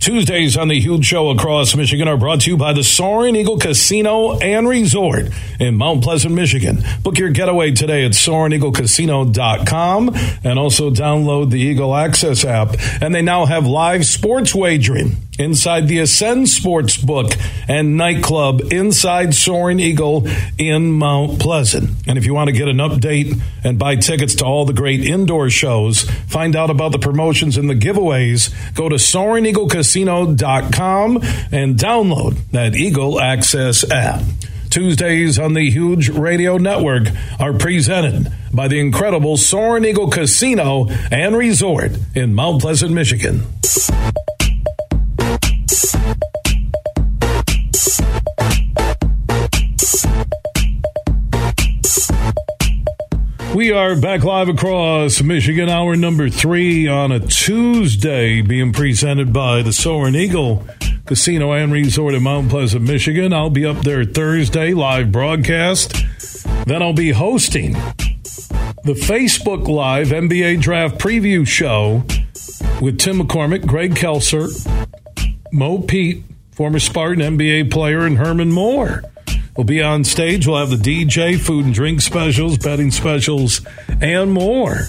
Tuesdays on the Huge Show across Michigan are brought to you by the Soaring Eagle Casino and Resort in Mount Pleasant, Michigan. Book your getaway today at SoaringEagleCasino.com and also download the Eagle Access app. And they now have live sports wagering inside the Ascend Sports Book and Nightclub inside Soaring Eagle in Mount Pleasant. And if you want to get an update and buy tickets to all the great indoor shows, find out about the promotions and the giveaways, go to SoaringEagleCasino.com and download that Eagle Access app. Tuesdays on the Huge Radio Network are presented by the incredible Soaring Eagle Casino and Resort in Mount Pleasant, Michigan. We are back live across Michigan, hour number three on a Tuesday, being presented by the Soaring Eagle Casino and Resort in Mount Pleasant, Michigan. I'll be up there Thursday, live broadcast. Then I'll be hosting the Facebook Live NBA Draft Preview Show with Tim McCormick, Greg Kelser, Mo Pete, former Spartan NBA player, and Herman Moore will be on stage. We'll have the DJ, food and drink specials, betting specials, and more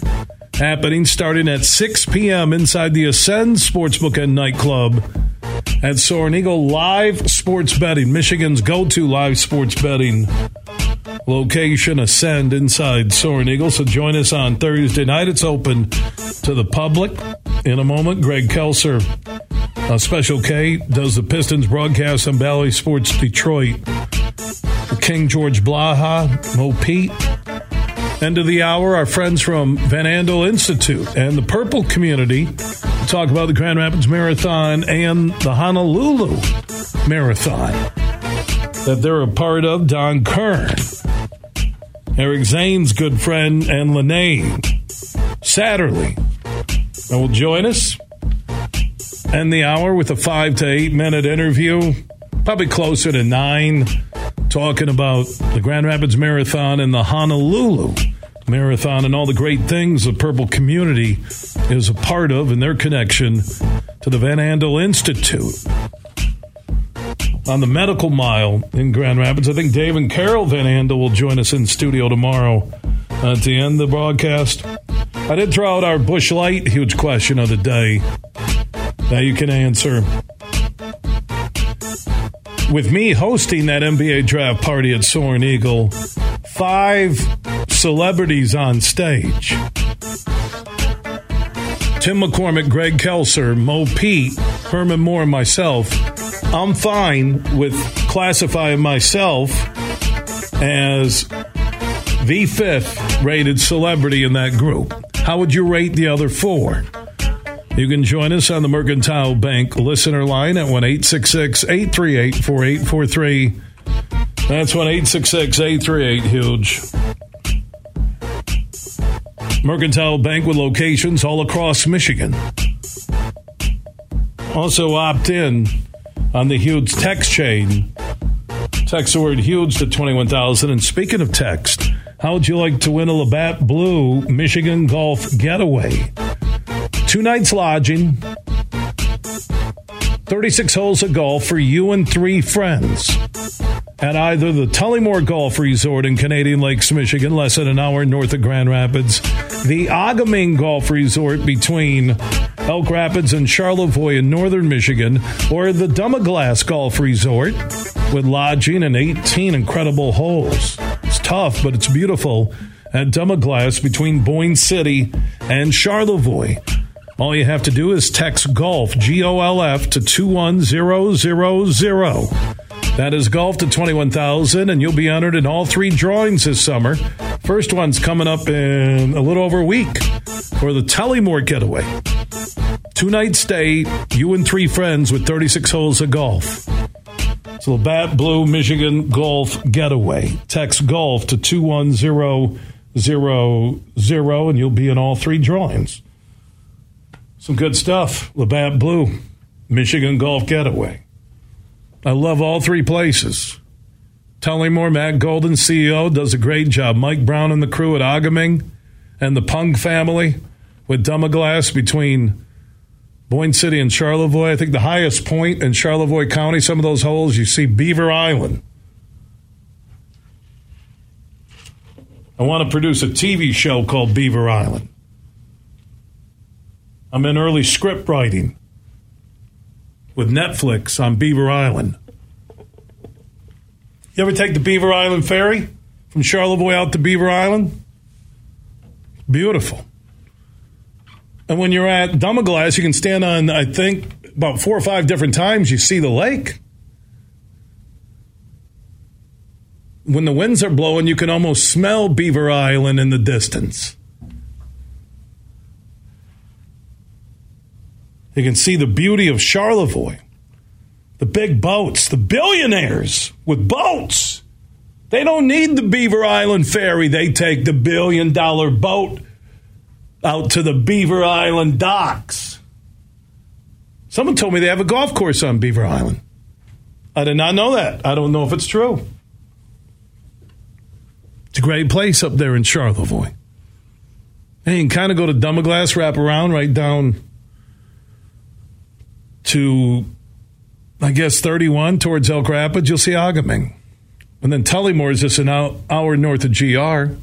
happening starting at 6 p.m. inside the Ascend Sportsbook and Nightclub at Soaring Eagle. Live sports betting, Michigan's go to live sports betting location, Ascend inside Soaring Eagle. So join us on Thursday night. It's open to the public. In a moment, Greg Kelser, uh, Special K, does the Pistons broadcast on Bally Sports Detroit. King George Blaha, Mo Pete. End of the hour, our friends from Van Andel Institute and the Purple Community talk about the Grand Rapids Marathon and the Honolulu Marathon that they're a part of. Don Kern, Eric Zane's good friend, and Lene Satterlee will join us. End the hour with a five to eight minute interview, probably closer to nine talking about the Grand Rapids Marathon and the Honolulu Marathon and all the great things the Purple community is a part of and their connection to the Van Andel Institute. On the medical mile in Grand Rapids, I think Dave and Carol Van Andel will join us in studio tomorrow at the end of the broadcast. I did throw out our Busch Light huge question of the day that you can answer with me hosting that NBA draft party at Soaring Eagle, five celebrities on stage. Tim McCormick, Greg Kelser, Mo Pete, Herman Moore, and myself. I'm fine with classifying myself as the fifth rated celebrity in that group. How would you rate the other four? You can join us on the Mercantile Bank listener line at 1 838 4843. That's 1 838 Huge. Mercantile Bank with locations all across Michigan. Also opt in on the Huge text chain. Text the word huge to 21,000. And speaking of text, how would you like to win a Labatt Blue Michigan Golf Getaway? Two nights lodging, 36 holes of golf for you and three friends at either the Tullymore Golf Resort in Canadian Lakes, Michigan, less than an hour north of Grand Rapids, the A-Ga-Ming Golf Resort between Elk Rapids and Charlevoix in northern Michigan, or the Dunmaglass Golf Resort with lodging and 18 incredible holes. It's tough, but it's beautiful at Dunmaglass between Boyne City and Charlevoix. All you have to do is text golf, G O L F, to 21000. That is golf to 21,000, and you'll be entered in all three drawings this summer. First one's coming up in a little over a week for the Tullymore getaway. Two night stay, you and three friends with 36 holes of golf. It's a Bat Blue Michigan Golf Getaway. Text golf to 21000, and you'll be in all three drawings. Some good stuff. Labatt Blue, Michigan Golf Getaway. I love all three places. Tullymore, Matt Golden, CEO, does a great job. Mike Brown and the crew at A-Ga-Ming, and the Pung family with Dunmaglass between Boyne City and Charlevoix. I think the highest point in Charlevoix County, some of those holes, you see Beaver Island. I want to produce a TV show called Beaver Island. I'm in early script writing with Netflix on Beaver Island. You ever take the Beaver Island ferry from Charlevoix out to Beaver Island? Beautiful. And when you're at Dunmaglass, you can stand on, I think, about four or five different times, you see the lake. When the winds are blowing, you can almost smell Beaver Island in the distance. You can see the beauty of Charlevoix. The big boats, the billionaires with boats. They don't need the Beaver Island ferry. They take the billion dollar boat out to the Beaver Island docks. Someone told me they have a golf course on Beaver Island. I did not know that. I don't know if it's true. It's a great place up there in Charlevoix. And you can kind of go to Dunmaglass, wrap around right down to, I guess, 31 towards Elk Rapids, you'll see A-Ga-Ming. And then Tullymore is just an hour north of GR.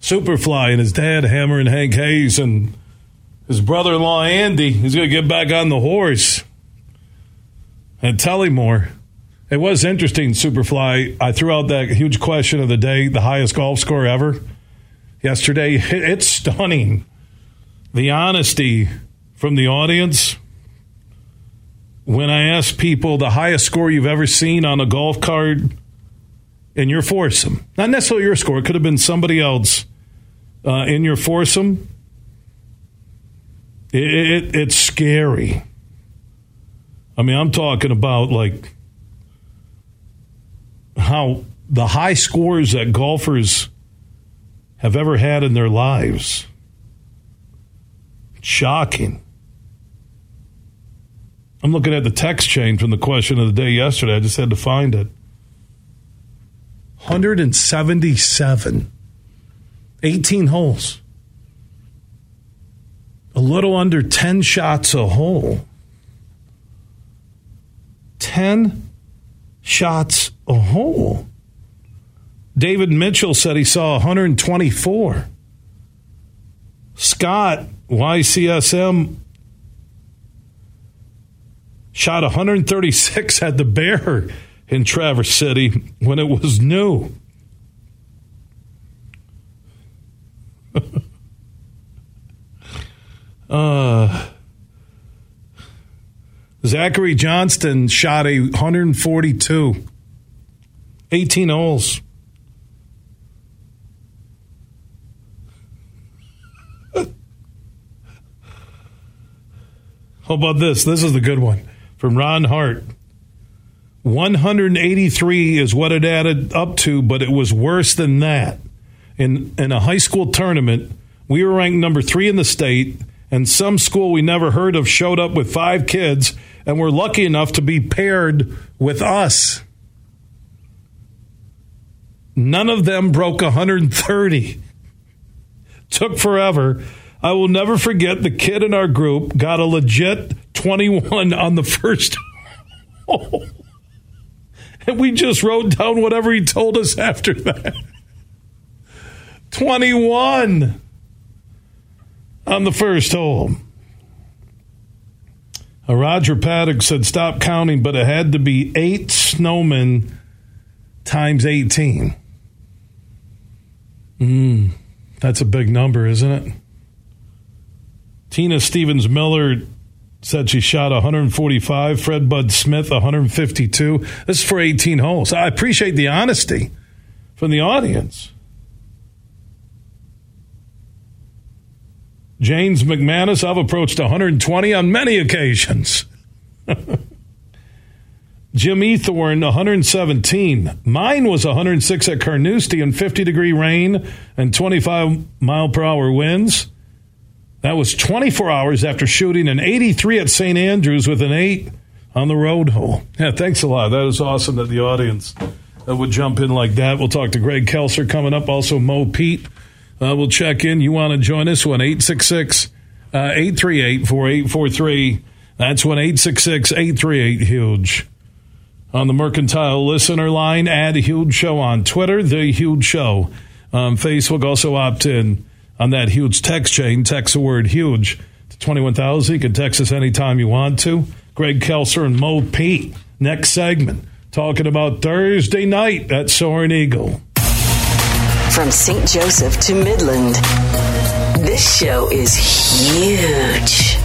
Superfly and his dad, Hammer and Hank Hayes, and his brother in law, Andy, he's going to get back on the horse. And Tullymore. It was interesting, Superfly. I threw out that huge question of the day, the highest golf score ever yesterday. It's stunning. The honesty from the audience when I ask people the highest score you've ever seen on a golf card in your foursome. Not necessarily your score, it could have been somebody else uh, in your foursome. It, it, it's scary. I mean, I'm talking about like how the high scores that golfers have ever had in their lives. Shocking. I'm looking at the text chain from the question of the day yesterday. I just had to find it. 177. 18 holes. A little under 10 shots a hole. 10 shots a hole. David Mitchell said he saw 124. Scott, YCSM, shot 136 at the Bear in Traverse City when it was new. uh, Zachary Johnston shot a 142, 18 holes. How about this? This is the good one from Ron Hart. 183 is what it added up to, but it was worse than that. In, in a high school tournament, we were ranked number three in the state, and some school we never heard of showed up with five kids and were lucky enough to be paired with us. None of them broke 130. Took forever. I will never forget the kid in our group got a legit 21 on the first hole. And we just wrote down whatever he told us after that. 21 on the first hole. Roger Paddock said stop counting, but it had to be eight snowmen times 18. Mm, that's a big number, isn't it? Tina Stevens Miller said she shot 145. Fred Bud Smith 152. This is for 18 holes. I appreciate the honesty from the audience. James McManus, I've approached 120 on many occasions. Jim Ethorn, 117. Mine was 106 at Carnoustie in 50 degree rain and 25 mile per hour winds. That was 24 hours after shooting an 83 at St. Andrews with an 8 on the road hole. Yeah, thanks a lot. That is awesome that the audience uh, would jump in like that. We'll talk to Greg Kelser coming up. Also, Mo Pete uh, will check in. You want to join us? 1 866 838 4843. That's 1 866 838 Huge. On the Mercantile listener line, add Huge Show on Twitter, The Huge Show on Facebook. Also opt in on that huge text chain. Text the word huge to 21,000. You can text us anytime you want to. Greg Kelser and Mo Pete. Next segment, talking about Thursday night at Soaring Eagle. From St. Joseph to Midland, this show is huge.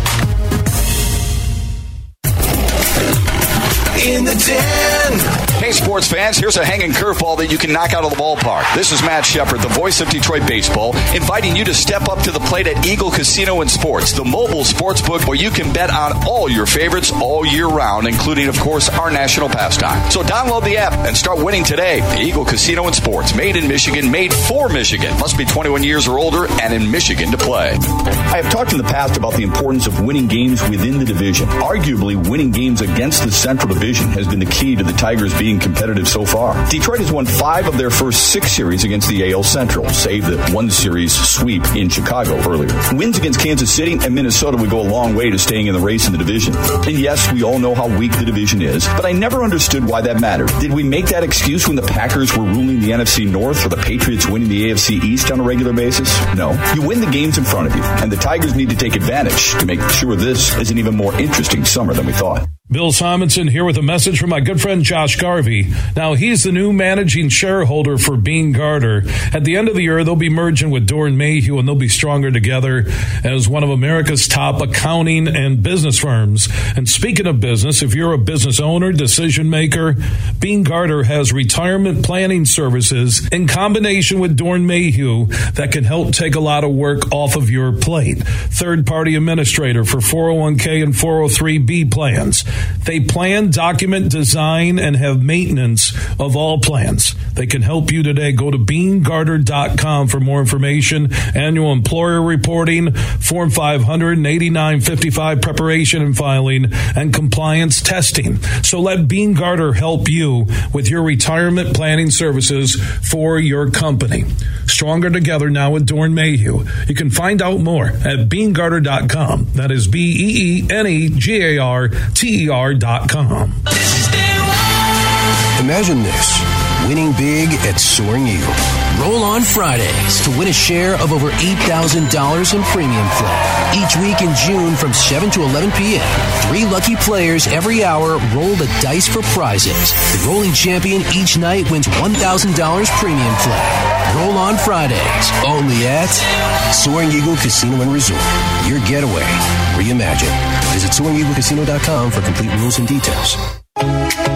In the den. Hey, sports fans, here's a hanging curveball that you can knock out of the ballpark. This is Matt Shepard, the voice of Detroit Baseball, inviting you to step up to the plate at Eagle Casino and Sports, the mobile sports book where you can bet on all your favorites all year round, including, of course, our national pastime. So download the app and start winning today. Eagle Casino and Sports, made in Michigan, made for Michigan. Must be 21 years or older and in Michigan to play. I have talked in the past about the importance of winning games within the division. Arguably, winning games against the Central Division has been the key to the Tigers being competitive so far. Detroit has won five of their first six series against the AL Central, save the one series sweep in Chicago earlier. Wins against Kansas City and Minnesota would go a long way to staying in the race in the division. And yes, we all know how weak the division is, but I never understood why that mattered. Did we make that excuse when the Packers were ruling the NFC North or the Patriots winning the AFC East on a regular basis? No. You win the games in front of you, and the Tigers need to take advantage to make sure this is an even more interesting summer than we thought. Bill Simonson here with a message from my good friend Josh Garvey. Now, he's the new managing shareholder for Beene Garter. At the end of the year, they'll be merging with Doeren Mayhew and they'll be stronger together as one of America's top accounting and business firms. And speaking of business, if you're a business owner, decision maker, Beene Garter has retirement planning services in combination with Doeren Mayhew that can help take a lot of work off of your plate. Third party administrator for 401k and 403b plans. They plan, document, design, and have maintenance of all plans. They can help you today. Go to beenegarter.com for more information. Annual employer reporting, Form 58955 preparation and filing, and compliance testing. So let Beene Garter help you with your retirement planning services for your company. Stronger together now with Doeren Mayhew. You can find out more at beenegarter.com. That is B E E N E G A R T E Imagine this winning big at Soaring Eagle. Roll on Fridays to win a share of over $8,000 in premium play. Each week in June from 7 to 11 p.m., three lucky players every hour roll the dice for prizes. The rolling champion each night wins $1,000 premium play. Roll on Fridays, only at Soaring Eagle Casino and Resort. Your getaway reimagined. Visit SoaringEagleCasino.com for complete rules and details.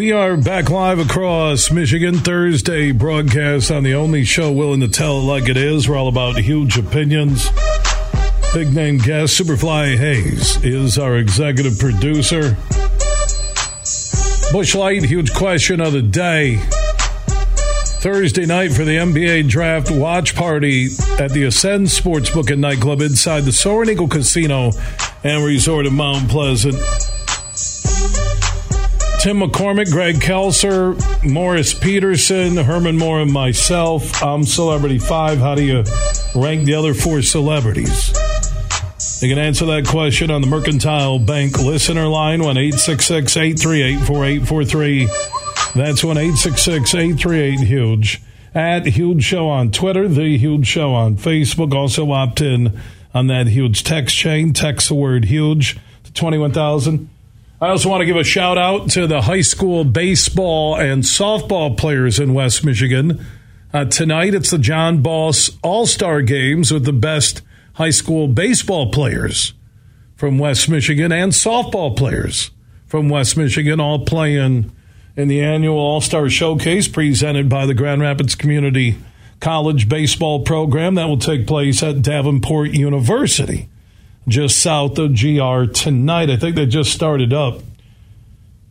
We are back live across Michigan Thursday broadcast on the only show willing to tell it like it is. We're all about huge opinions. Big name guest Superfly Hayes is our executive producer. Busch Light, huge question of the day. Thursday night for the NBA draft watch party at the Ascend Sportsbook and Nightclub inside the Soaring Eagle Casino and Resort in Mount Pleasant. Tim McCormick, Greg Kelser, Morris Peterson, Herman Moore, and myself. I'm Celebrity 5. How do you rank the other four celebrities? You can answer that question on the Mercantile Bank listener line, 1 866 838 4843. That's 1 866 838 Huge. At Huge Show on Twitter, The Huge Show on Facebook. Also opt in on that huge text chain. Text the word huge to 21,000. I also want to give a shout out to the high school baseball and softball players in West Michigan. Uh, tonight, it's the John Boss All Star Games with the best high school baseball players from West Michigan and softball players from West Michigan all playing in the annual All Star Showcase presented by the Grand Rapids Community College Baseball Program that will take place at Davenport University, just south of GR tonight. I think they just started up.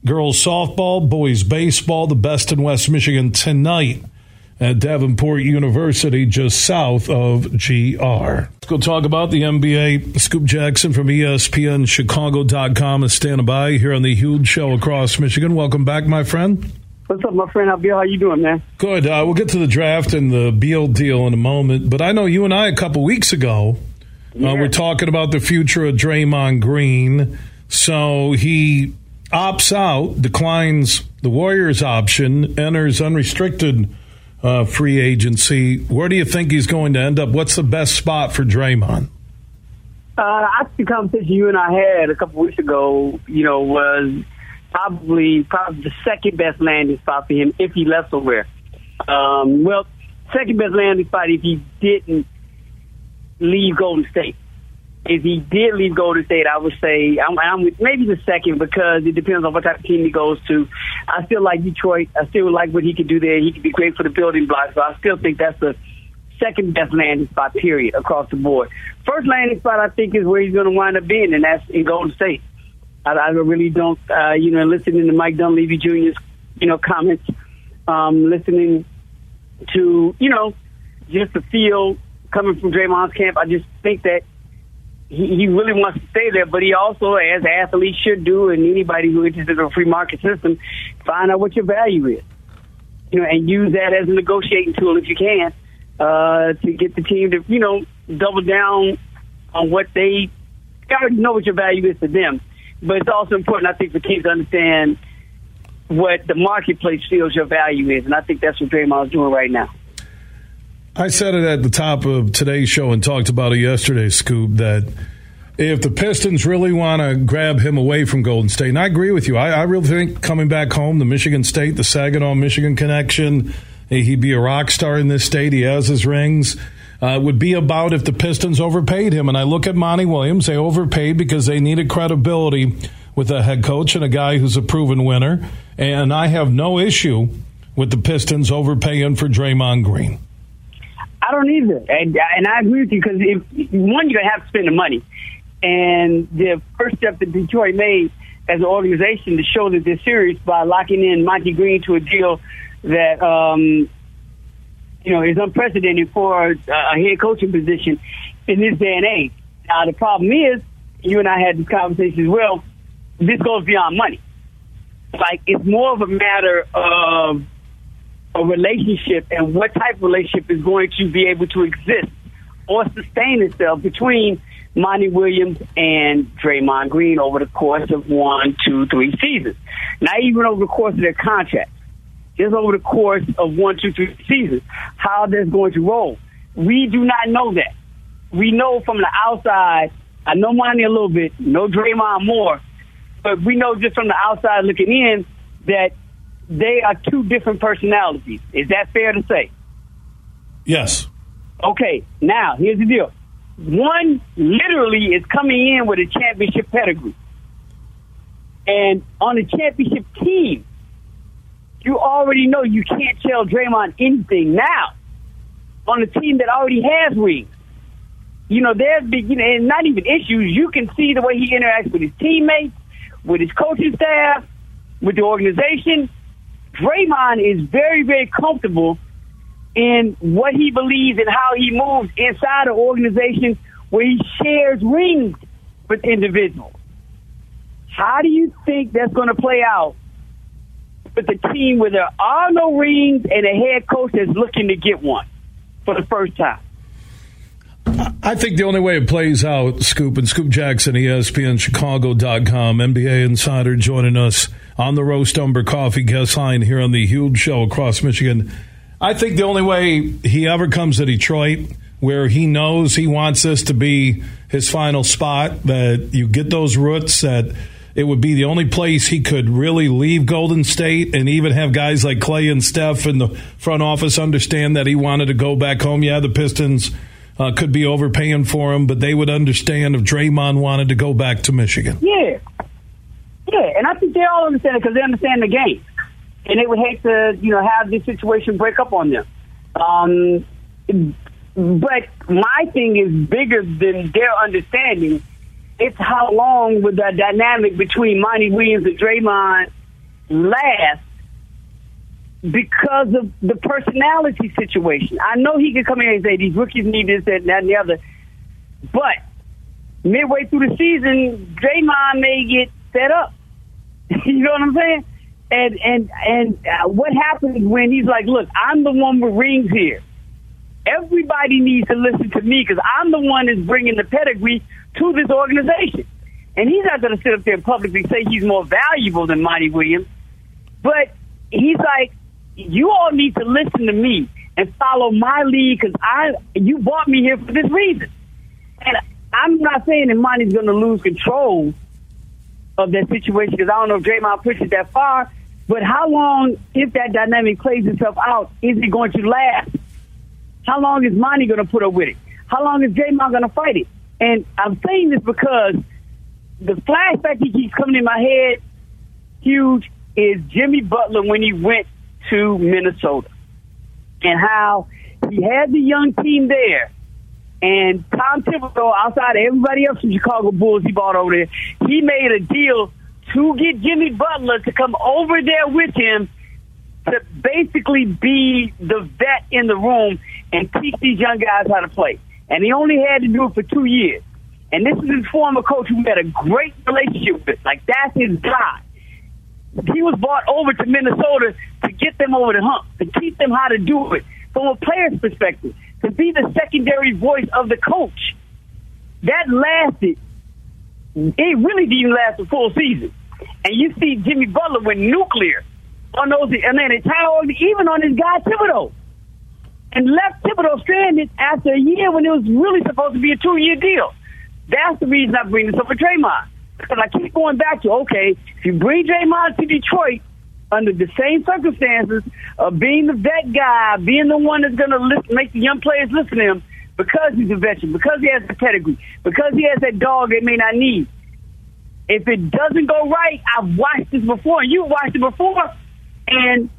Girls softball, boys baseball, the best in West Michigan tonight at Davenport University, just south of GR. Let's go talk about the NBA. Scoop Jackson from ESPN Chicago.com is standing by here on the huge show across Michigan. Welcome back, my friend. What's up, my friend? How Bill? How you doing, man? Good. Uh, we'll get to the draft and the Beal deal in a moment, but I know you and I a couple weeks ago yeah. uh, we're talking about the future of Draymond Green. So he opts out, declines the Warriors option, enters unrestricted uh, free agency. Where do you think he's going to end up? What's the best spot for Draymond? Uh, I think the conversation you and I had a couple weeks ago, you know, was probably probably the second best landing spot for him if he left somewhere. Um, well, second best landing spot if he didn't leave Golden State if he did leave Golden State, I would say I'm, I'm maybe the second because it depends on what type of team he goes to. I still like Detroit. I still like what he could do there. He could be great for the building blocks. So I still think that's the second best landing spot, period, across the board. First landing spot, I think, is where he's going to wind up being, and that's in Golden State. I, I really don't, uh, you know, listening to Mike Dunleavy Jr.'s, you know, comments, um, listening to, you know, just the feel coming from Draymond's camp. I just think that he, he really wants to stay there, but he also, as athletes should do, and anybody who is interested in a free market system, find out what your value is, you know, and use that as a negotiating tool if you can uh, to get the team to, you know, double down on what they already know what your value is to them. But it's also important, I think, for teams to understand what the marketplace feels your value is, and I think that's what Draymond's doing right now. I said it at the top of today's show and talked about it yesterday, Scoop, that if the Pistons really want to grab him away from Golden State, and I agree with you, I, I really think coming back home, the Michigan State, the Saginaw Michigan connection, he'd be a rock star in this state. He has his rings. Uh, would be about if the Pistons overpaid him. And I look at Monty Williams, they overpaid because they needed credibility with a head coach and a guy who's a proven winner. And I have no issue with the Pistons overpaying for Draymond Green. I don't either, and and I agree with you because if one, gonna have to spend the money, and the first step that Detroit made as an organization to show that they're serious by locking in Monty Green to a deal that um, you know is unprecedented for a head coaching position in this day and age. Now the problem is, you and I had this conversation as well. This goes beyond money. Like it's more of a matter of a relationship and what type of relationship is going to be able to exist or sustain itself between Monty Williams and Draymond Green over the course of one, two, three seasons. Not even over the course of their contract. Just over the course of one, two, three seasons, how they're going to roll. We do not know that. We know from the outside, I know Monty a little bit, know Draymond more, but we know just from the outside looking in that they are two different personalities. Is that fair to say? Yes. Okay, now here's the deal. One literally is coming in with a championship pedigree. And on a championship team, you already know you can't tell Draymond anything now. On a team that already has rings, you know, there's big, you know, and not even issues. You can see the way he interacts with his teammates, with his coaching staff, with the organization. Draymond is very, very comfortable in what he believes and how he moves inside an organization where he shares rings with individuals. How do you think that's going to play out with a team where there are no rings and a head coach that's looking to get one for the first time? I think the only way it plays out, Scoop and Scoop Jackson, ESPN Chicago.com, NBA insider joining us on the Roast Umber Coffee guest line here on the huge show across Michigan. I think the only way he ever comes to Detroit, where he knows he wants this to be his final spot, that you get those roots, that it would be the only place he could really leave Golden State and even have guys like Klay and Steph in the front office understand that he wanted to go back home. Yeah, the Pistons uh, could be overpaying for him, but they would understand if Draymond wanted to go back to Michigan. Yeah, yeah, and I think they all understand it because they understand the game. and they would hate to, you know, have this situation break up on them. Um, but my thing is bigger than their understanding. It's how long would the dynamic between Monty Williams and Draymond last because of the personality situation. I know he could come in and say these rookies need this, that, and that, and the other. But midway through the season, Draymond may get set up. you know what I'm saying? And and and uh, what happens when he's like, "Look, I'm the one with rings here. Everybody needs to listen to me because I'm the one that's bringing the pedigree to this organization." And he's not going to sit up there and publicly say he's more valuable than Monty Williams, but he's like, "You all need to listen to me and follow my lead because I you brought me here for this reason." And I'm not saying that Monty's going to lose control of that situation because I don't know if Draymond pushes that far. But how long, if that dynamic plays itself out, is it going to last? How long is Monty going to put up with it? How long is Draymond going to fight it? And I'm saying this because the flashback that keeps coming in my head, huge, is Jimmy Butler when he went to Minnesota and how he had the young team there. And Tom Thibodeau, outside of everybody else from Chicago Bulls he bought over there, he made a deal to get Jimmy Butler to come over there with him to basically be the vet in the room and teach these young guys how to play. And he only had to do it for two years. And this is his former coach who had a great relationship with. Like, that's his guy. He was brought over to Minnesota to get them over the hump, to teach them how to do it from a player's perspective, to be the secondary voice of the coach. That lasted. It really didn't last a full season. And you see Jimmy Butler went nuclear on those, and then entire, even on his guy Thibodeau. And left Thibodeau stranded after a year when it was really supposed to be a two year deal. That's the reason I bring this up for Draymond. Because I keep going back to, okay, if you bring Draymond to Detroit under the same circumstances of being the vet guy, being the one that's going to make the young players listen to him because he's a veteran, because he has the pedigree, because he has that dog they may not need. If it doesn't go right, I've watched this before, and you've watched it before, and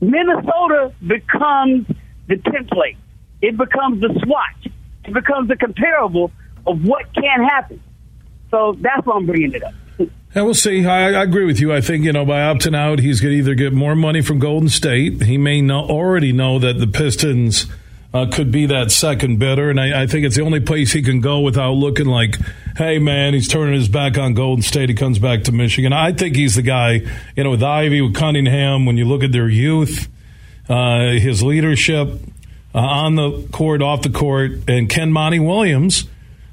Minnesota becomes the template. It becomes the swatch. It becomes the comparable of what can happen. So that's why I'm bringing it up. We'll see. I, I, agree with you. I think you know by opting out, he's going to either get more money from Golden State. He may know, already know that the Pistons uh, could be that second bidder, and I, I, think it's the only place he can go without looking like, hey man, he's turning his back on Golden State. He comes back to Michigan. I think he's the guy. You know, with Ivey, with Cunningham. When you look at their youth, uh, his leadership uh, on the court, off the court, and Ken Monty Williams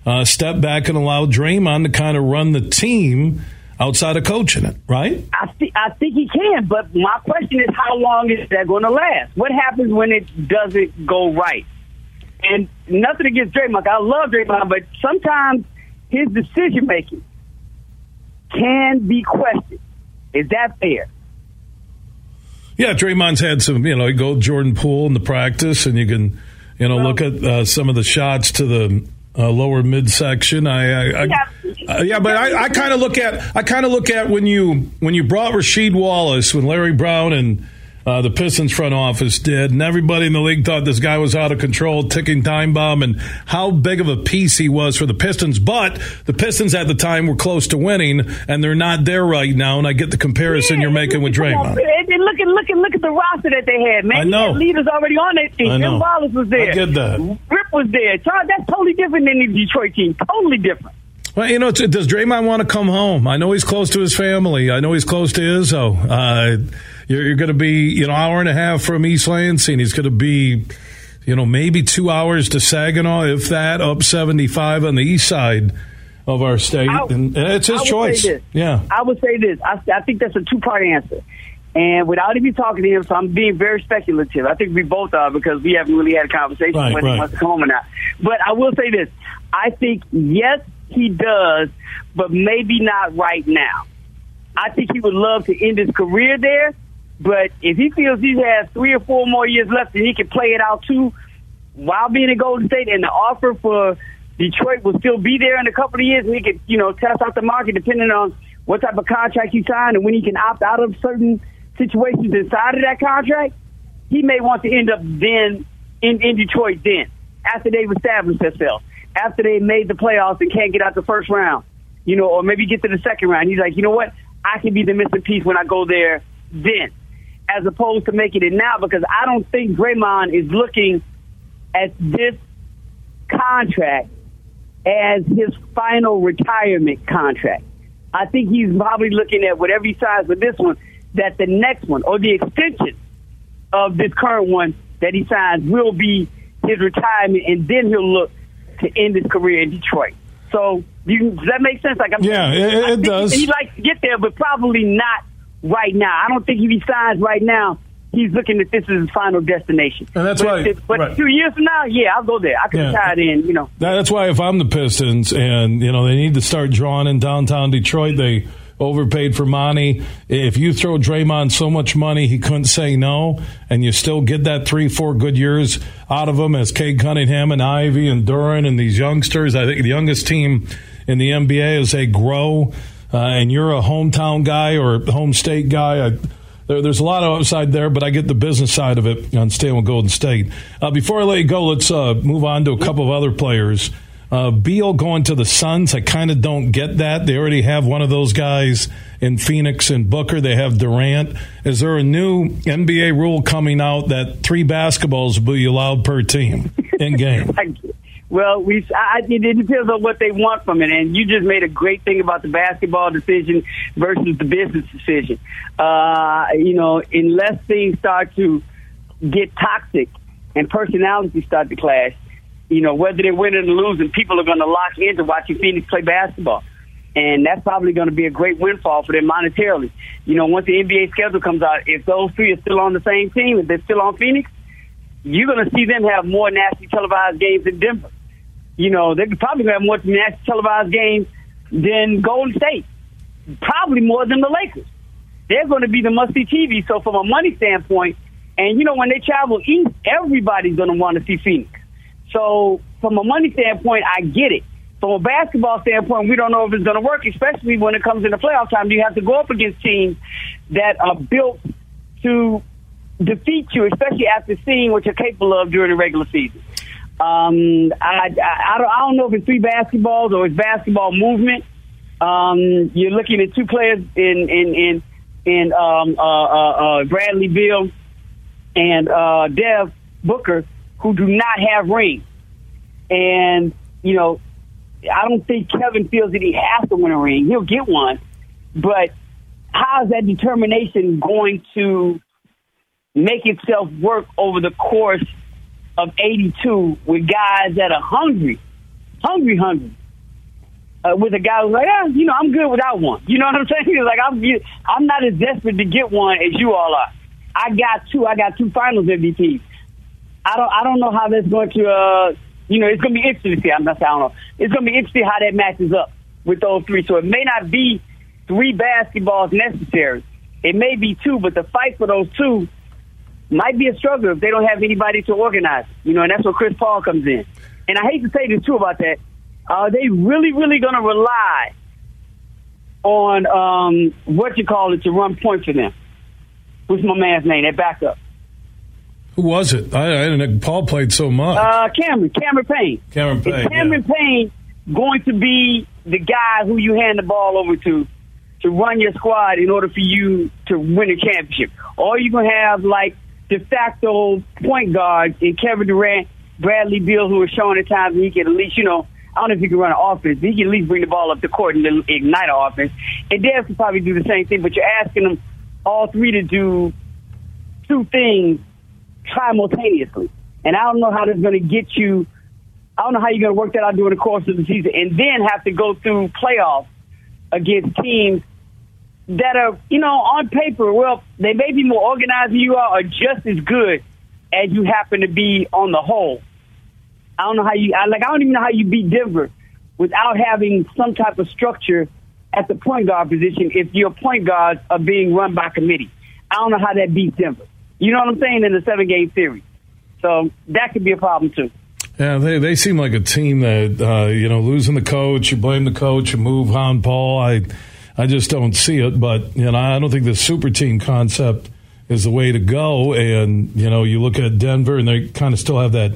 uh, step back and allow Draymond to kind of run the team outside of coaching it, right? I, th- I think he can, but my question is how long is that going to last? What happens when it doesn't go right? And nothing against Draymond. I love Draymond, but sometimes his decision making can be questioned. Is that fair? Yeah, Draymond's had some, you know, you go Jordan Poole in the practice, and you can, you know, well, look at uh, some of the shots to the uh, lower midsection. I, I, I yeah. Uh, yeah. but I, I kind of look at I kind of look at when you when you brought Rasheed Wallace when Larry Brown and uh, the Pistons front office did, and everybody in the league thought this guy was out of control, ticking time bomb, and how big of a piece he was for the Pistons. But the Pistons at the time were close to winning, and they're not there right now. And I get the comparison yeah, you're making with Draymond. And look at look at look at the roster that they had, man. I know leaders already on that team. Jim Wallace was there. I get that. Rip was there. Charles, that's totally different than the Detroit team. Totally different. Well, you know, does Draymond want to come home? I know he's close to his family. I know he's close to Izzo. Uh, you're, you're going to be, you know, hour and a half from East Lansing. He's going to be, you know, maybe two hours to Saginaw, if that, up 75 on the east side of our state. I, and, and, it's his choice. Yeah. I would say this. I, I think that's a two part answer. And without even talking to him, so I'm being very speculative. I think we both are because we haven't really had a conversation right, whether right. he wants to come home or not. But I will say this. I think, yes, he does, but maybe not right now. I think he would love to end his career there, but if he feels he has three or four more years left and he can play it out too while being in Golden State and the offer for Detroit will still be there in a couple of years and he could, you know, test out the market depending on what type of contract he signed and when he can opt out of certain situations inside of that contract, he may want to end up then in, in Detroit then, after they've established themselves, after they made the playoffs and can't get out the first round, you know, or maybe get to the second round. He's like, you know what? I can be the missing piece when I go there then, as opposed to making it now because I don't think Draymond is looking at this contract as his final retirement contract. I think he's probably looking at whatever he signs with this one, that the next one or the extension of this current one that he signs will be his retirement, and then he'll look to end his career in Detroit. So, you, does that make sense? Like, I'm, yeah, it, it does. He'd like to get there, but probably not right now. I don't think if he signs right now, he's looking at this as his final destination. And that's but why. But right. two years from now, yeah, I'll go there. I can Yeah. tie it in. You know, That's why if I'm the Pistons and you know they need to start drawing in downtown Detroit, they overpaid for Monty. If you throw Draymond so much money he couldn't say no, and you still get that three, four good years out of him as Cade Cunningham and Ivey and Duren and these youngsters. I think the youngest team in the NBA as they grow, uh, and you're a hometown guy or home state guy. I, there, there's a lot of upside there, but I get the business side of it on staying with Golden State. Uh, before I let you go, let's uh, move on to a couple of other players. Uh, Beal going to the Suns, I kind of don't get that. They already have one of those guys in Phoenix and Booker. They have Durant. Is there a new NBA rule coming out that three basketballs will be allowed per team in game? well, we I, it depends on what they want from it, and you just made a great thing about the basketball decision versus the business decision. Uh, you know, unless things start to get toxic and personalities start to clash, you know, whether they're winning or losing, people are going to lock into watching Phoenix play basketball. And that's probably going to be a great windfall for them monetarily. You know, once the NBA schedule comes out, if those three are still on the same team, if they're still on Phoenix, you're going to see them have more nationally televised games in Denver. You know, they're probably have more nationally televised games than Golden State. Probably more than the Lakers. They're going to be the must-see TV. So from a money standpoint, and you know, when they travel east, everybody's going to want to see Phoenix. So from a money standpoint, I get it. From a basketball standpoint, we don't know if it's going to work, especially when it comes into playoff time. You have to go up against teams that are built to defeat you, especially after seeing what you're capable of during the regular season. Um, I, I, I, don't, I don't know if it's three basketballs or it's basketball movement. Um, you're looking at two players in in in in um, uh, uh, uh, Bradley Beal and uh, Dev Booker who do not have rings, and you know I don't think Kevin feels that he has to win a ring. He'll get one, but how is that determination going to make itself work over the course of 82 with guys that are hungry, hungry, hungry? Uh, with a guy who's like, yeah, you know, I'm good without one. You know what I'm saying? He's like, I'm, I'm not as desperate to get one as you all are. I got two. I got two Finals MVPs. I don't. I don't know how that's going to. Uh, you know, it's going to be interesting to see. I'm not. I don't know. It's going to be interesting how that matches up with those three. So it may not be three basketballs necessary. It may be two, but the fight for those two might be a struggle if they don't have anybody to organize. You know, and that's where Chris Paul comes in. And I hate to say this too about that. Are they really, really going to rely on um, what you call it to run points for them? What's my man's name? That backup. Who was it? I, I didn't. Paul played so much. Uh, Cameron, Cameron Payne. Cameron Payne, Is Cameron Payne going to be the guy who you hand the ball over to to run your squad in order for you to win a championship? Or are you going to have like de facto point guard in Kevin Durant, Bradley Beal, who are showing at times he can at least, you know, I don't know if he can run an offense, but he can at least bring the ball up the court and ignite an offense. And Dev can probably do the same thing, but you're asking them all three to do two things simultaneously. And I don't know how that's going to get you. I don't know how you're going to work that out during the course of the season, and then have to go through playoffs against teams that are, you know, on paper, well, they may be more organized than you are, or just as good as you happen to be on the whole. I don't know how you, I, like, I don't even know how you beat Denver without having some type of structure at the point guard position if your point guards are being run by committee. I don't know how that beats Denver. You know what I'm saying? In the seven game series. So that could be a problem too. Yeah, they they seem like a team that uh, you know losing the coach, you blame the coach, you move Han Paul. I I just don't see it. But you know, I don't think the super team concept is the way to go. And you know, you look at Denver, and they kind of still have that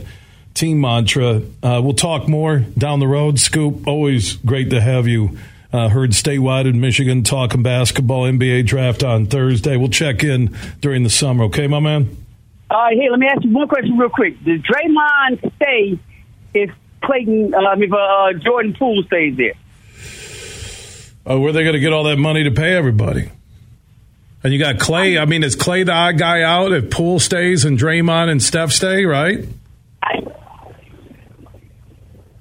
team mantra. Uh, we'll talk more down the road. Scoop, always great to have you. Uh, heard statewide in Michigan talking basketball, NBA draft on Thursday. We'll check in during the summer. Okay, my man. Uh, hey, let me ask you one question real quick. Does Draymond stay if Clayton, uh, if uh, Jordan Poole stays there? Uh, where are they going to get all that money to pay everybody? And you got Klay. I mean, is Klay the odd guy out if Poole stays and Draymond and Steph stay, right?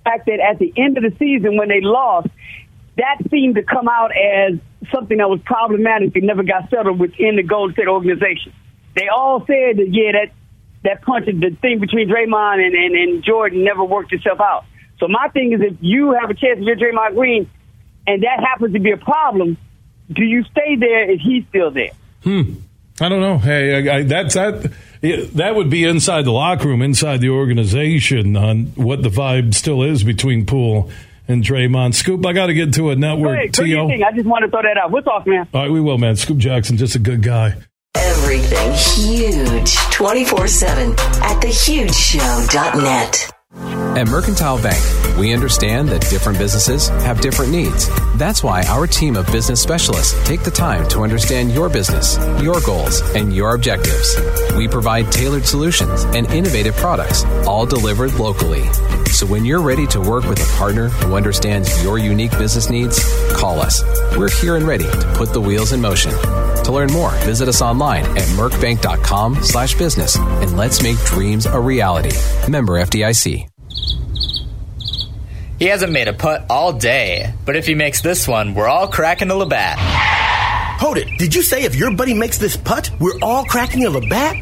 Fact that at the end of the season when they lost, that seemed to come out as something that was problematic and never got settled within the Golden State organization. They all said that yeah, that that punch, the thing between Draymond and, and, and Jordan never worked itself out. So my thing is, if you have a chance to get Draymond Green, and that happens to be a problem, do you stay there if he's still there? Hmm. I don't know. Hey, I, I, that's that. That would be inside the locker room, inside the organization, on what the vibe still is between Poole and Draymond. Scoop, I got to get to a network. Hey, I just want to throw that out. We'll talk, man. All right, we will, man. Scoop Jackson, just a good guy. Everything huge 24 7 at thehugeshow.net. At Mercantile Bank, we understand that different businesses have different needs. That's why our team of business specialists take the time to understand your business, your goals, and your objectives. We provide tailored solutions and innovative products, all delivered locally. So when you're ready to work with a partner who understands your unique business needs, call us. We're here and ready to put the wheels in motion. To learn more, visit us online at mercbank.com slash business and let's make dreams a reality. Member FDIC. He hasn't made a putt all day, but if he makes this one, we're all cracking a Labatt. Hold it. Did you say if your buddy makes this putt, we're all cracking a Labatt?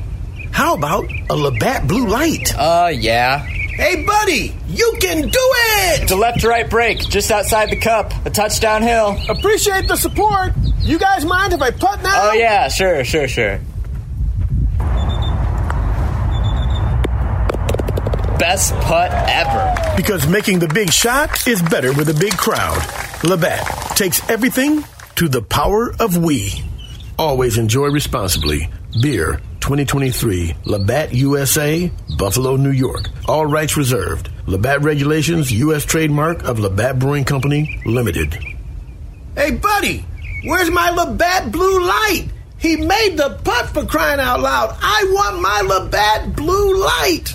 How about a Labatt Blue Light? Uh, yeah. Hey, buddy, you can do it! It's a left to right break, just outside the cup, a touchdown hill. Appreciate the support. You guys mind if I putt now? Oh, yeah, sure, sure, sure. Best putt ever. Because making the big shot is better with a big crowd. Labatt takes everything to the power of we. Always enjoy responsibly. Beer 2023, Labatt USA, Buffalo, New York. All rights reserved. Labatt Regulations, U.S. trademark of Labatt Brewing Company, Limited. Hey, buddy, where's my Labatt Blue Light? He made the putt for crying out loud. I want my Labatt Blue Light.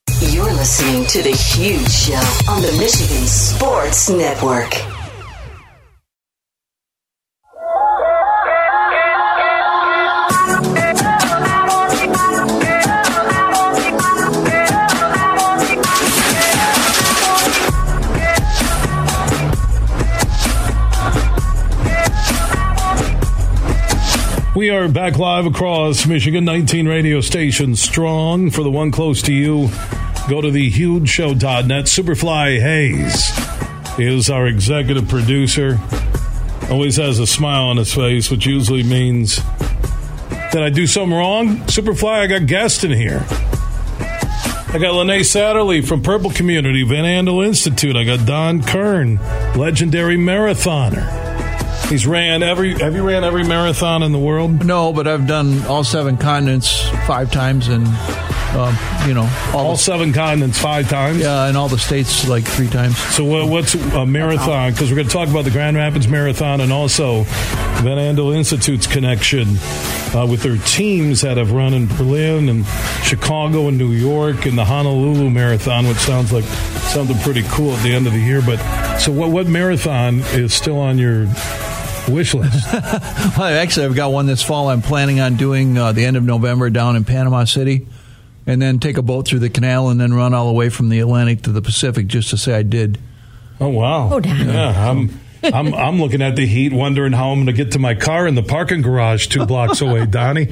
You're listening to The Huge Show on the Michigan Sports Network. We are back live across Michigan, 19 radio stations strong. For the one close to you, go to thehugeshow.net. Superfly Hayes is our executive producer. Always has a smile on his face, which usually means that I do something wrong. Superfly, I got guests in here. I got Linnea Satterlee from Purple Community, Van Andel Institute. I got Don Kern, legendary marathoner. He's ran every. Have you ran every marathon in the world? No, but I've done all seven continents five times and Um, you know, all, all seven continents five times. Yeah, and all the states like three times. So what, what's a marathon? Because we're going to talk about the Grand Rapids Marathon and also Van Andel Institute's connection uh, with their teams that have run in Berlin and Chicago and New York and the Honolulu Marathon, which sounds like something pretty cool at the end of the year. But so what? What marathon is still on your wish list? well, actually, I've got one this fall. I'm planning on doing uh, the end of November down in Panama City and then take a boat through the canal and then run all the way from the Atlantic to the Pacific just to say I did. Oh wow! Oh damn! Yeah, I'm. I'm I'm looking at the heat, wondering how I'm going to get to my car in the parking garage two blocks away. Donnie,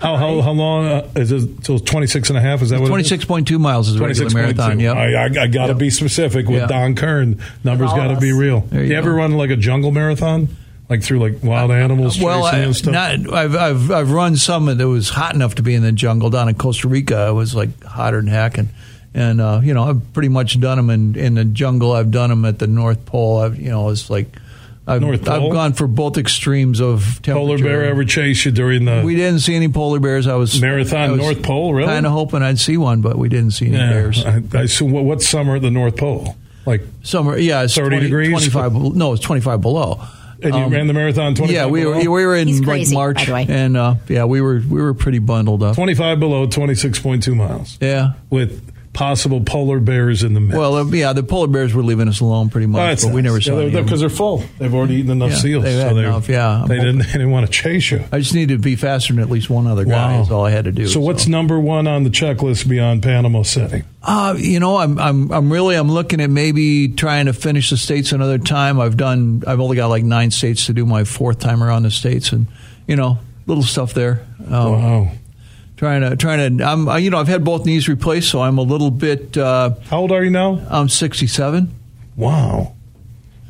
how how, how long uh, is it? So 26 and a half? Is that what? 26.2 miles is a regular marathon. Yeah, I, I, I got to yep. be specific with yep. Don Kern. Numbers got to be real. You, you, ever run like a jungle marathon? Like through like wild animals well, I, and stuff? Not, I've, I've I've run some that was hot enough to be in the jungle down in Costa Rica. It was like hotter than heck, and and uh, you know I've pretty much done them in, in the jungle. I've done them at the North Pole. I've you know it's like. I've, North Pole? I've gone for both extremes of temperature. Polar bear ever chase you during the? We didn't see any polar bears. I was marathon I was North Pole. Really? Kind of hoping I'd see one, but we didn't see any yeah, bears. I, I assume what, what summer at the North Pole? Like summer? Yeah, it's 30 20, degrees. Twenty five. No, it's twenty five below. And you um, ran the marathon twenty. Yeah, we were we were in crazy, like March, and uh, yeah, we were we were pretty bundled up. Twenty five below, twenty six point two miles. Yeah, with possible polar bears in the mix. Well, uh, yeah, the polar bears were leaving us alone pretty much, oh, but we never saw yeah, because they're, full. They've already eaten enough yeah, seals. They've had so enough. Yeah, they didn't, they didn't want to chase you. I just needed to be faster than at least one other guy. Wow. Is all I had to do. So, so, what's number one on the checklist beyond Panama City? Uh, you know, I'm I'm I'm really I'm looking at maybe trying to finish the states another time. I've done. I've only got like nine states to do my fourth time around the states, and you know, little stuff there. Um, wow trying to trying to I'm you know I've had both knees replaced, so I'm a little bit. Uh, How old are you now? I'm 67. Wow.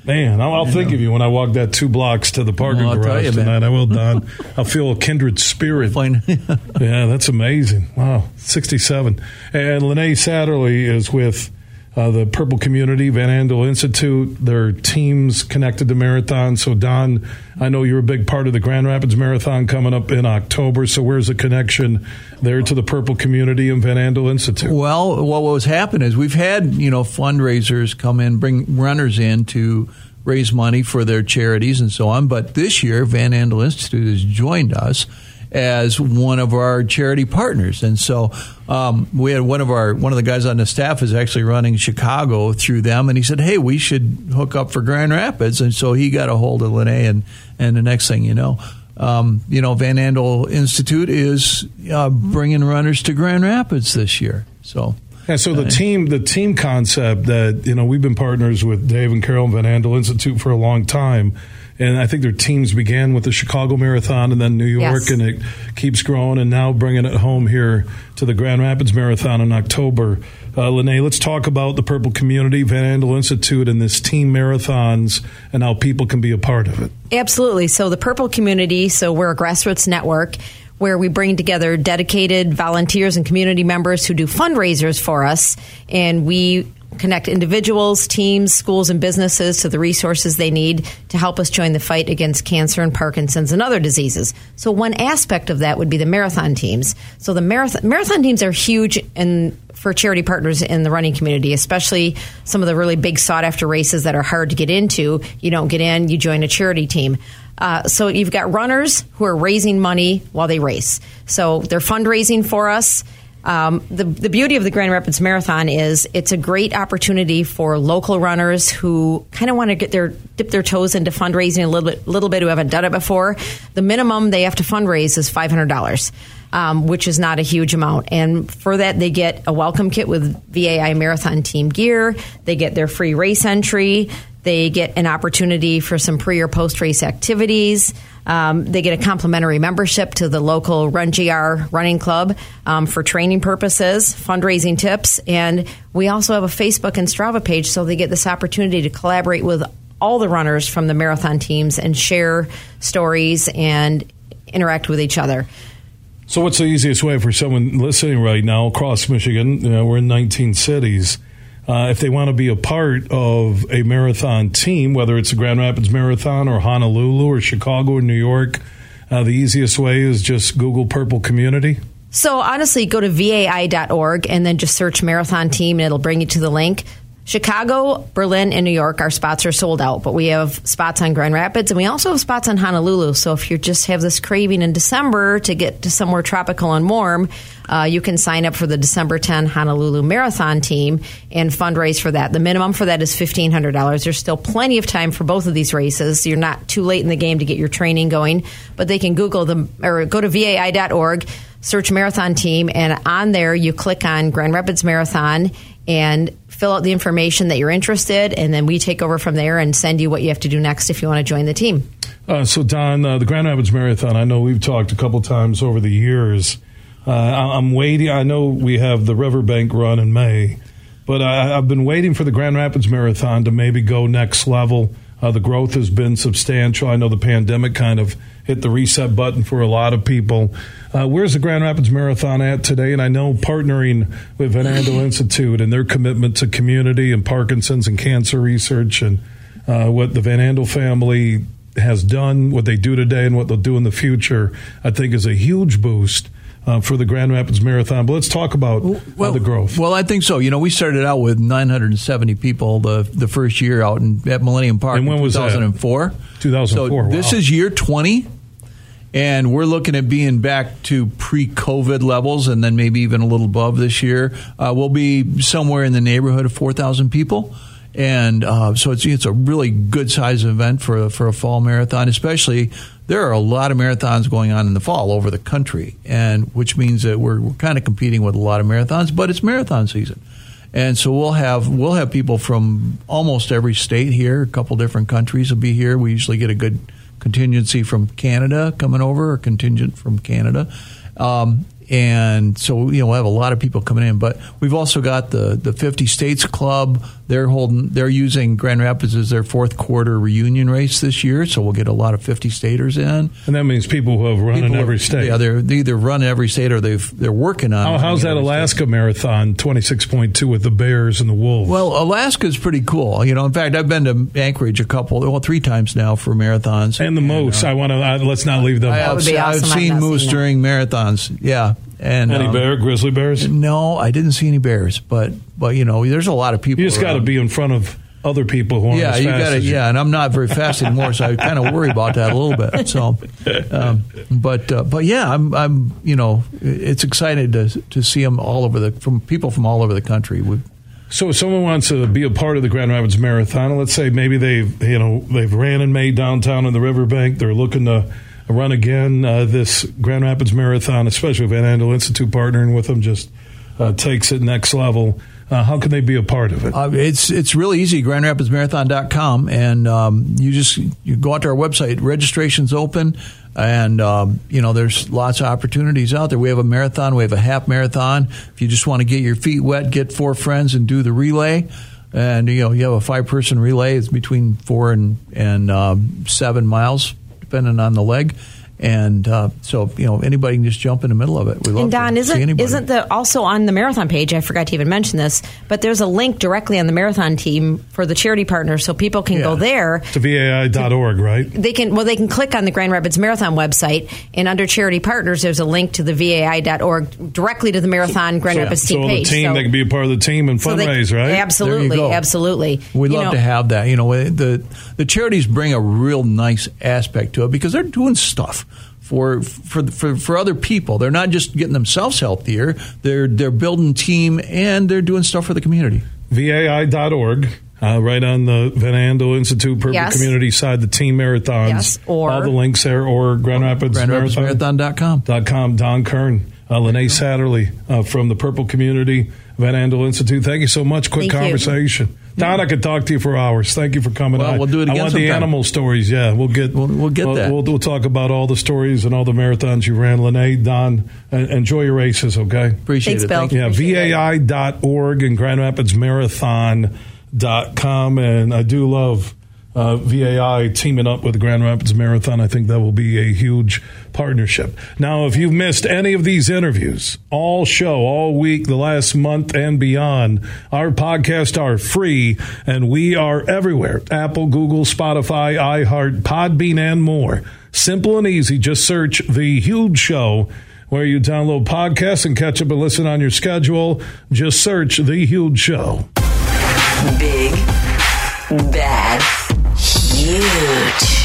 Man, I'll, I'll think know. of you when I walk that two blocks to the parking well, garage you, tonight. Man. I will, Don. I'll feel a kindred spirit. yeah, that's amazing. Wow, 67. And Linnea Satterlee is with uh, the Purple Community, Van Andel Institute, their teams connected to marathon. So, Don, I know you're a big part of the Grand Rapids Marathon coming up in October. So, where's the connection there to the Purple Community and Van Andel Institute? Well, what was happening is we've had you know fundraisers come in, bring runners in to raise money for their charities and so on. But this year, Van Andel Institute has joined us as one of our charity partners. And so um, we had one of our one of the guys on the staff is actually running Chicago through them, and he said, "Hey, we should hook up for Grand Rapids." And so he got a hold of Linnea, and and the next thing you know. Um, you know, Van Andel Institute is uh, bringing runners to Grand Rapids this year. So, yeah, so the uh, team, the team concept that you know we've been partners with Dave and Carol Van Andel Institute for a long time and I think their teams began with the Chicago Marathon and then New York, yes. and it keeps growing. And now bringing it home here to the Grand Rapids Marathon in October. Uh, Linnea, let's talk about the Purple Community, Van Andel Institute, and this team marathons, and how people can be a part of it. Absolutely. So the Purple Community, so we're a grassroots network where we bring together dedicated volunteers and community members who do fundraisers for us, and we connect individuals, teams, schools, and businesses to the resources they need to help us join the fight against cancer and Parkinson's and other diseases. So, one aspect of that would be the marathon teams. So, the marathon, marathon teams are huge in, for charity partners in the running community, especially some of the really big sought after races that are hard to get into. You don't get in, you join a charity team. Uh, so you've got runners who are raising money while they race. So they're fundraising for us. Um, the, the beauty of the Grand Rapids Marathon is it's a great opportunity for local runners who kind of want to get their dip their toes into fundraising a little bit, little bit who haven't done it before. The minimum they have to fundraise is five hundred dollars, um, which is not a huge amount. And for that, they get a welcome kit with VAI Marathon team gear. They get their free race entry. They get an opportunity for some pre or post race activities. Um, they get a complimentary membership to the local Run GR running club um, for training purposes, fundraising tips, and we also have a Facebook and Strava page, so they get this opportunity to collaborate with all the runners from the marathon teams and share stories and interact with each other. So, what's the easiest way for someone listening right now across Michigan? You know, we're in 19 cities uh, if they want to be a part of a marathon team, whether it's the Grand Rapids Marathon or Honolulu or Chicago or New York, uh, the easiest way is just Google Purple Community. So honestly, go to vai.org and then just search marathon team and it'll bring you to the link. Chicago, Berlin, and New York, our spots are sold out, but we have spots on Grand Rapids and we also have spots on Honolulu. So if you just have this craving in December to get to somewhere tropical and warm, uh, you can sign up for the December 10 Honolulu Marathon team and fundraise for that. The minimum for that is $1,500. There's still plenty of time for both of these races. You're not too late in the game to get your training going, but they can Google them or go to vai.org search marathon team and on there you click on grand rapids marathon and fill out the information that you're interested and then we take over from there and send you what you have to do next if you want to join the team Uh, so, Don, uh, the Grand Rapids Marathon, I know we've talked a couple times over the years. Uh, I'm waiting. I know we have the Riverbank run in May, but I, I've been waiting for the Grand Rapids Marathon to maybe go next level. Uh, the growth has been substantial. I know the pandemic kind of hit the reset button for a lot of people. Uh, where's the Grand Rapids Marathon at today? And I know partnering with Van Andel Institute and their commitment to community and Parkinson's and cancer research and uh, what the Van Andel family has done, what they do today, and what they'll do in the future, I think is a huge boost uh, for the Grand Rapids Marathon. But let's talk about uh, the growth. Well, I think so. You know, we started out with 970 people the the first year out in, at Millennium Park And when in was that? 2004. 2004, So this is year 20. And we're looking at being back to pre-COVID levels, and then maybe even a little above this year. Uh, we'll be somewhere in the neighborhood of four thousand people, and uh, so it's it's a really good size event for for a fall marathon. Especially, there are a lot of marathons going on in the fall over the country, and which means that we're, we're kind of competing with a lot of marathons, but it's marathon season. And so we'll have we'll have people from almost every state here. A couple different countries will be here. We usually get a good contingency from Canada coming over, a contingent from Canada. Um, and so you know we'll have a lot of people coming in, but we've also got the the 50 States Club. They're holding they're using Grand Rapids as their fourth quarter reunion race this year, so we'll get a lot of 50 staters in. And that means people who have run in every have- state. Yeah, they're they either run every state or they've they're working on. How, how's that running every state. Alaska Marathon 26.2 with the Bears and the Wolves? Well, Alaska's pretty cool. You know, in fact, I've been to Anchorage a couple, well, three times now for marathons. and the Moose. I want to, uh, let's not leave them I out. have, would I've awesome. I've seen moose during marathons. Yeah, and Any um, bear, grizzly bears? No, I didn't see any bears, but but you know, there's a lot of people. You just got to be in front of other people who aren't Yeah, you fast got you. Yeah, and I'm not very fast anymore, so I kind of worry about that a little bit. So, um, but uh, but yeah, I'm I'm you know, it's exciting to to see them all over the from people from all over the country. We, So if someone wants to be a part of the Grand Rapids Marathon, let's say maybe they've you know they've ran in May downtown in the Riverbank, they're looking to run again. Uh, this Grand Rapids Marathon, especially with Van Andel Institute partnering with them, just uh, takes it next level. Uh, how can they be a part of it? Uh, it's it's really easy. GrandRapidsMarathon.com, and um, you just you go out to our website. Registration's open, and um, you know there's lots of opportunities out there. We have a marathon, we have a half marathon. If you just want to get your feet wet, get four friends and do the relay. And you know you have a five person relay. It's between four and and um, seven miles, depending on the leg. And uh, so you know anybody can just jump in the middle of it. We love and Don, isn't, anybody. isn't the also on the marathon page? I forgot to even mention this, but there's a link directly on the marathon team for the charity partners, so people can go there. to VAI.org, right? They can well, they can click on the Grand Rapids Marathon website, and under charity partners, there's a link to the VAI.org directly to the marathon Grand So, Rapids so team the page. team, So- they can be a part of the team and so they- fundraise, right? Absolutely, There you go. absolutely. We You love know, to have that. You know, the the charities bring a real nice aspect to it because they're doing stuff for for for, for other people. They're not just getting themselves healthier. They're they're building team and they're doing stuff for the community. VAI.org. Uh, right on the Van Andel Institute Purple Yes. Community side, the team marathons. Yes, or- all the links there, or Grand Rapids Marathon. GrandRapidsMarathon.com. dot com. Don Kern, uh, Linnea Satterlee uh, from the Purple Community Van Andel Institute. Thank you so much. Quick Thank you. conversation. Don, I could talk to you for hours. Thank you for coming Well, on. we'll do it I again want the animal stories. Yeah, we'll get We'll- we'll get that. We'll, we'll talk about all the stories and all the marathons you ran. Linnea, Don, uh, enjoy your races. Okay. Appreciate Thanks, it. Bill. Thank you. Yeah, Appreciate it. VAI.org and Grand Rapids Marathon.com. And I do love uh, VAI teaming up with the Grand Rapids Marathon. I think that will be a huge partnership. Now, if you've missed any of these interviews, all show, all week, the last month and beyond, our podcasts are free and we are everywhere Apple, Google, Spotify, iHeart, Podbean, and more. Simple and easy. Just search The Huge Show where you download podcasts and catch up and listen on your schedule. Just search The Huge Show. Big, bad, huge.